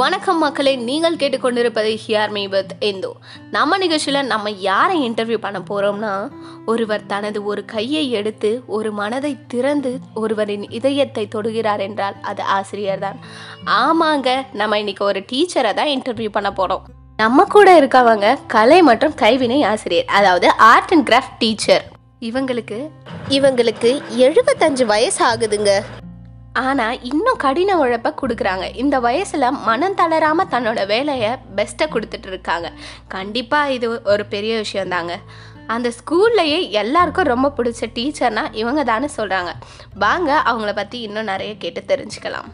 வணக்கம் மக்களே நீங்கள் கேட்டுக்கொண்டிருப்பது ஹியார் மீ வித் இந்து. நம்ம நிகழ்ச்சியில் நம்ம யாரை இன்டர்வியூ பண்ண போகிறோம்னா ஒருவர் தனது ஒரு கையை எடுத்து ஒரு மனதை திறந்து ஒருவரின் இதயத்தை தொடுகிறார் என்றால் அது ஆசிரியர் தான். ஆமாங்க நம்ம இன்னைக்கு ஒரு டீச்சரை தான் இன்டர்வியூ பண்ண போகிறோம் நம்ம கூட இருக்கவங்க கலை மற்றும் கைவினை ஆசிரியர் அதாவது ஆர்ட் அண்ட் கிராஃப்ட் டீச்சர் இவங்களுக்கு இவங்களுக்கு எழுபத்தஞ்சு வயசு ஆகுதுங்க. ஆனால் இன்னும் கடின உழைப்ப கொடுக்குறாங்க. இந்த வயசில் மனம் தளராமல் தன்னோட வேலையை பெஸ்ட்டை கொடுத்துட்டு இருக்காங்க கண்டிப்பாக இது ஒரு பெரிய விஷயந்தாங்க. அந்த ஸ்கூல்லையே எல்லாருக்கும் ரொம்ப பிடிச்ச டீச்சர்னா இவங்க தானே சொல்கிறாங்க வாங்க அவங்கள பற்றி இன்னும் நிறைய கேட்டு தெரிஞ்சுக்கலாம்.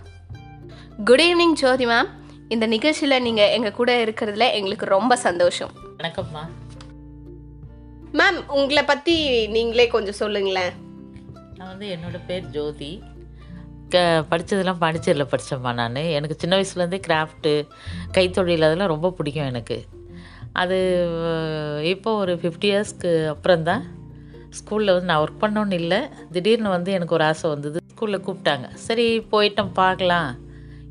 குட் ஈவினிங் ஜோதி மேம் இந்த நிகழ்ச்சியில் நீங்கள் எங்கள் கூட இருக்கிறதுல எங்களுக்கு ரொம்ப சந்தோஷம். வணக்கம்மா மேம் உங்களை பற்றி நீங்களே கொஞ்சம் சொல்லுங்களேன். நான் வந்து என்னோட பேர் ஜோதி. க படித்ததெல்லாம் பாண்டிச்சேரியில் படித்தேம்மா நான். எனக்கு சின்ன வயசுலேருந்தே கிராஃப்ட்டு கைத்தொழில் அதெல்லாம் ரொம்ப பிடிக்கும் எனக்கு. அது இப்போ ஒரு ஃபிஃப்டி இயர்ஸ்க்கு அப்புறம் தான் ஸ்கூலில் வந்து நான் ஒர்க் பண்ணோன்னு இல்லை. திடீர்னு வந்து எனக்கு ஒரு ஆசை வந்தது. ஸ்கூலில் கூப்பிட்டாங்க. சரி போயிட்டோம் பார்க்கலாம்.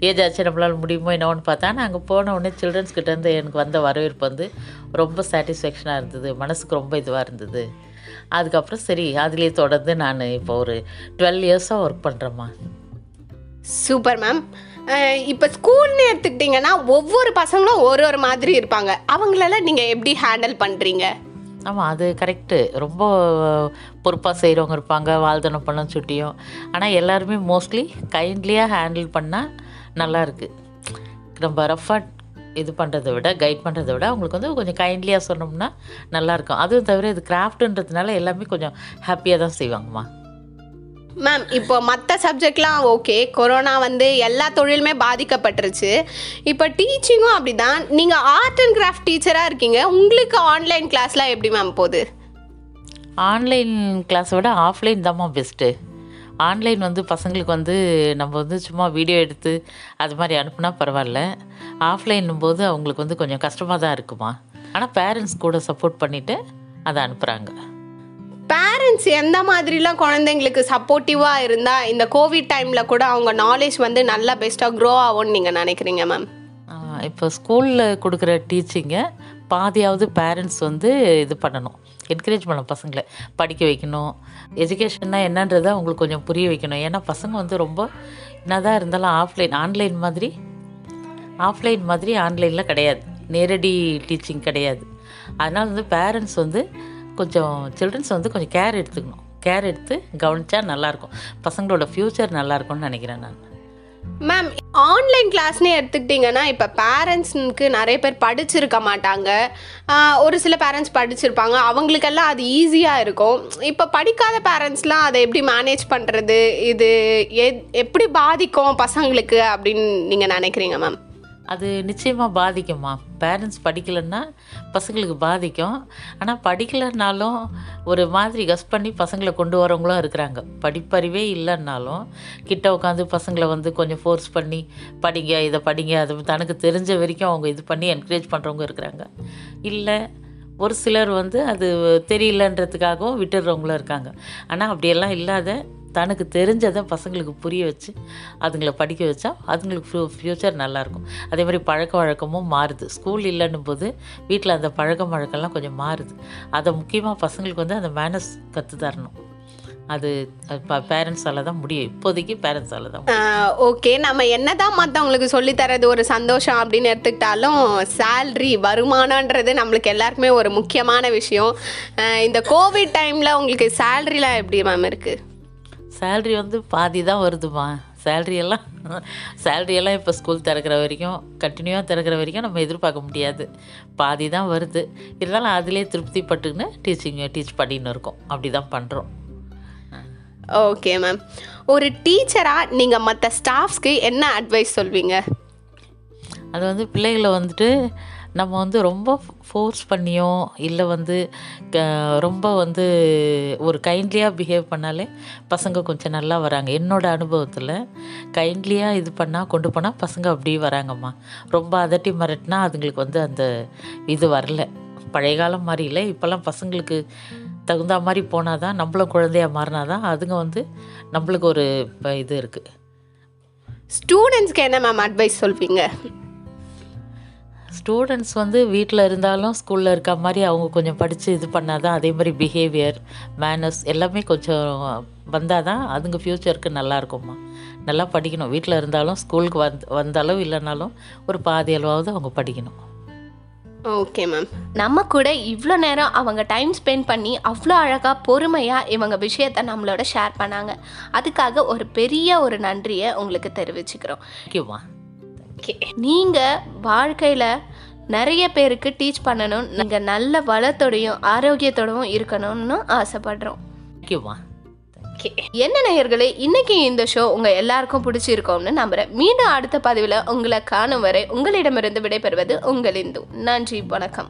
ஏஜ் ஆச்சு நம்மளால் முடியுமோ என்னவோன்னு பார்த்தா நான் அங்கே போன உடனே சில்ட்ரன்ஸ் கிட்டேருந்து எனக்கு வந்த வரவேற்பு வந்து ரொம்ப சாட்டிஸ்ஃபேக்ஷனாக இருந்தது. மனசுக்கு ரொம்ப இதுவாக இருந்தது. அதுக்கப்புறம் சரி அதுலேயே தொடர்ந்து நான் இப்போ ஒரு டுவெல் இயர்ஸாக ஒர்க் பண்ணுறேம்மா சூப்பர் மேம் இப்போ ஸ்கூல்னு எடுத்துக்கிட்டிங்கன்னா ஒவ்வொரு பசங்களும் ஒரு ஒரு மாதிரி இருப்பாங்க. அவங்களெல்லாம் நீங்கள் எப்படி ஹேண்டில் பண்ணுறீங்க ஆமாம் அது கரெக்டு ரொம்ப பொறுப்பாக செய்கிறவங்க இருப்பாங்க வாழ்த்தனம் பண்ண சுட்டியும் ஆனால் எல்லாருமே மோஸ்ட்லி கைண்ட்லியாக ஹேண்டில் பண்ணால் நல்லா இருக்கு. நம்ம ரஃபாக இது பண்ணுறதை விட கைட் பண்ணுறதை விட அவங்களுக்கு வந்து கொஞ்சம் கைண்ட்லியாக சொன்னோம்னா நல்லாயிருக்கும் அதுவும் தவிர இது கிராஃப்ட்டுன்றதுனால எல்லாமே கொஞ்சம் ஹாப்பியாக தான் செய்வாங்கம்மா. மேம் இப்போ மற்ற சப்ஜெக்ட்லாம் ஓகே கொரோனா வந்து எல்லா தொழிலுமே பாதிக்கப்பட்டுருச்சு. இப்போ டீச்சிங்கும் அப்படிதான். நீங்கள் ஆர்ட் அண்ட் கிராஃப்ட் டீச்சராக இருக்கீங்க. உங்களுக்கு ஆன்லைன் கிளாஸ்லாம் எப்படி மேம் போகுது? ஆன்லைன் கிளாஸை விட ஆஃப்லைன் தான்மா பெஸ்ட்டு ஆன்லைன் வந்து பசங்களுக்கு வந்து நம்ம வந்து சும்மா வீடியோ எடுத்து அது மாதிரி அனுப்புனா பரவாயில்ல. ஆஃப்லைன் போது அவங்களுக்கு வந்து கொஞ்சம் கஷ்டமாக தான் இருக்குமா. ஆனால் பேரண்ட்ஸ் கூட சப்போர்ட் பண்ணிவிட்டு அதை அனுப்புகிறாங்க பேரண்ட்ஸ் எந்த மாதிரிலாம் குழந்தைங்களுக்கு சப்போர்ட்டிவாக இருந்தால் இந்த கோவிட் டைமில் கூட அவங்க நாலேஜ் வந்து நல்லா பெஸ்ட்டாக க்ரோ ஆகும்னு நீங்கள் நினைக்கிறீங்க மேம் இப்போ ஸ்கூலில் கொடுக்குற டீச்சிங்கை பாதியாவது பேரண்ட்ஸ் வந்து இது பண்ணணும். என்கரேஜ் பண்ணணும் பசங்களை. படிக்க வைக்கணும். எஜுகேஷன்னா என்னன்றதை அவங்களுக்கு கொஞ்சம் புரிய வைக்கணும். ஏன்னா பசங்க வந்து ரொம்ப என்னதான் இருந்தாலும் ஆஃப்லைன் ஆன்லைன் மாதிரி ஆஃப்லைன் மாதிரி ஆன்லைனில் கிடையாது. நேரடி டீச்சிங் கிடையாது. அதனால் வந்து பேரண்ட்ஸ் வந்து கொஞ்சம் சில்ட்ரன்ஸ் வந்து கொஞ்சம் கேர் எடுத்துக்கணும். கேர் எடுத்து கவனித்தா நல்லாயிருக்கும். பசங்களோட ஃப்யூச்சர் நல்லாயிருக்கும்னு நினைக்கிறேன் நான். மேம் ஆன்லைன் கிளாஸ்னே எடுத்துக்கிட்டிங்கன்னா இப்போ பேரண்ட்ஸுக்கு நிறைய பேர் படிச்சிருக்க மாட்டாங்க. ஒரு சில பேரண்ட்ஸ் படிச்சிருப்பாங்க. அவங்களுக்கெல்லாம் அது ஈஸியாக இருக்கும். இப்போ படிக்காத பேரண்ட்ஸ்லாம் அதை எப்படி மேனேஜ் பண்ணுறது இது எ- எப்படி பாதிக்கும் பசங்களுக்கு அப்படின்னு நீங்கள் நினைக்கிறீங்க மேம் அது நிச்சயமாக பாதிக்குமா பேரண்ட்ஸ் படிக்கலைன்னா பசங்களுக்கு பாதிக்கும். ஆனால் படிக்கலைன்னாலும் ஒரு மாதிரி கஸ் பண்ணி பசங்களை கொண்டு வரவங்களும் இருக்கிறாங்க. படிப்பறிவே இல்லைன்னாலும் கிட்ட உட்காந்து பசங்களை வந்து கொஞ்சம் ஃபோர்ஸ் பண்ணி படிங்க இதை படிங்க அது தனக்கு தெரிஞ்ச வரைக்கும் அவங்க இது பண்ணி என்கரேஜ் பண்ணுறவங்க இருக்கிறாங்க. இல்லை ஒரு சிலர் வந்து அது தெரியலன்றதுக்காகவும் விட்டுடுறவங்களும் இருக்காங்க. ஆனால் அப்படியெல்லாம் இல்லாத தனக்கு தெரிஞ்சதை பசங்களுக்கு புரிய வச்சு அதுங்களை படிக்க வச்சா அதுங்களுக்கு ஃப்யூ ஃப்யூச்சர் நல்லாயிருக்கும். அதே மாதிரி பழக்க வழக்கமும் மாறுது. ஸ்கூல் இல்லைன்னும் போது வீட்டில் அந்த பழக்கம் வழக்கம்லாம் கொஞ்சம் மாறுது. அதை முக்கியமாக பசங்களுக்கு வந்து அந்த மேனஸ் கற்று தரணும். அது பேரண்ட்ஸால தான் முடியும். இப்போதைக்கு பேரண்ட்ஸால தான் ஓகே நம்ம என்னதான் மற்றவங்களுக்கு சொல்லித்தரது ஒரு சந்தோஷம் அப்படின்னு எடுத்துக்கிட்டாலும் சேல்ரி வருமானன்றது நம்மளுக்கு எல்லாருக்குமே ஒரு முக்கியமான விஷயம். இந்த கோவிட் டைமில் உங்களுக்கு சேல்ரிலாம் எப்படி மேம் இருக்குது சேல்ரி வந்து பாதி தான் வருதுமா? சேல்ரி எல்லாம் சேல்ரி எல்லாம் இப்போ ஸ்கூல் திறக்கிற வரைக்கும் கண்டினியூவாக திறக்கிற வரைக்கும் நம்ம எதிர்பார்க்க முடியாது. பாதி தான் வருது. இருந்தாலும் அதிலே திருப்தி பட்டுன்னு டீச்சிங் டீச் பண்ணின்னு இருக்கோம். அப்படி தான் பண்ணுறோம் ஓகே மேம் ஒரு டீச்சராக நீங்கள் மற்ற ஸ்டாஃப்ஸ்க்கு என்ன அட்வைஸ் சொல்வீங்க? அது வந்து பிள்ளைகளை வந்துட்டு நம்ம வந்து ரொம்ப ஃபோர்ஸ் பண்ணியோ இல்லை வந்து க- ரொம்ப வந்து ஒரு கைண்ட்லியாக பிஹேவ் பண்ணாலே பசங்க கொஞ்சம் நல்லா வராங்க. என்னோடய அனுபவத்தில் கைண்ட்லியாக இது பண்ணால் கொண்டு போனால் பசங்க அப்படியே வராங்கம்மா. ரொம்ப அதட்டி மிரட்டினா அதுங்களுக்கு வந்து அந்த இது வரல. பழைய காலம் மாதிரி இல்லை. இப்போல்லாம் பசங்களுக்கு தகுந்த மாதிரி போனால் தான் நம்மளும் குழந்தையாக மாறினா தான் அதுங்க வந்து நம்மளுக்கு ஒரு இப்போ இது இருக்குது ஸ்டூடெண்ட்ஸ்க்கு என்ன மேம் அட்வைஸ் சொல்வீங்க? ஸ்டூடெண்ட்ஸ் வந்து வீட்டில் இருந்தாலும் ஸ்கூலில் இருக்க மாதிரி அவங்க கொஞ்சம் படித்து இது பண்ணால் தான் அதே மாதிரி பிஹேவியர் மேனர்ஸ் எல்லாமே கொஞ்சம் வந்தால் தான் அதுங்க ஃப்யூச்சருக்கு நல்லா இருக்கும்மா. நல்லா படிக்கணும். வீட்டில் இருந்தாலும் ஸ்கூலுக்கு வந்து வந்தாலும் இல்லைனாலும் ஒரு பாதி அளவாவது அவங்க படிக்கணும். ஓகே மேம் நம்ம கூட இவ்வளோ நேரம் அவங்க டைம் ஸ்பெண்ட் பண்ணி அவ்வளோ அழகாக பொறுமையாக இவங்க விஷயத்த நம்மளோட ஷேர் பண்ணாங்க. அதுக்காக ஒரு பெரிய ஒரு நன்றியை உங்களுக்கு தெரிவிச்சுக்கிறோம். தேங்க்யூம்மா ஓகே. நீங்கள் வாழ்க்கையில் நிறைய பேருக்கு டீச் பண்ணணும். நீங்கள் நல்ல வளத்தோடையும் ஆரோக்கியத்தோடவும் இருக்கணும்னு ஆசைப்படுறோம். தேங்க்யூம்மா ஓகே என்ன நேயர்களே இன்னைக்கு இந்த ஷோ உங்க எல்லாருக்கும் பிடிச்சிருக்கோம்னு நம்புறேன். மீண்டும் அடுத்த பதிவில் உங்களை காணும் வரை உங்களிடமிருந்து விடைபெறுவது உங்கள் இந்து. நன்றி வணக்கம்.